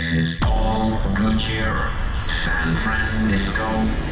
This is all Gutierrez, San Francisco.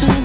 Do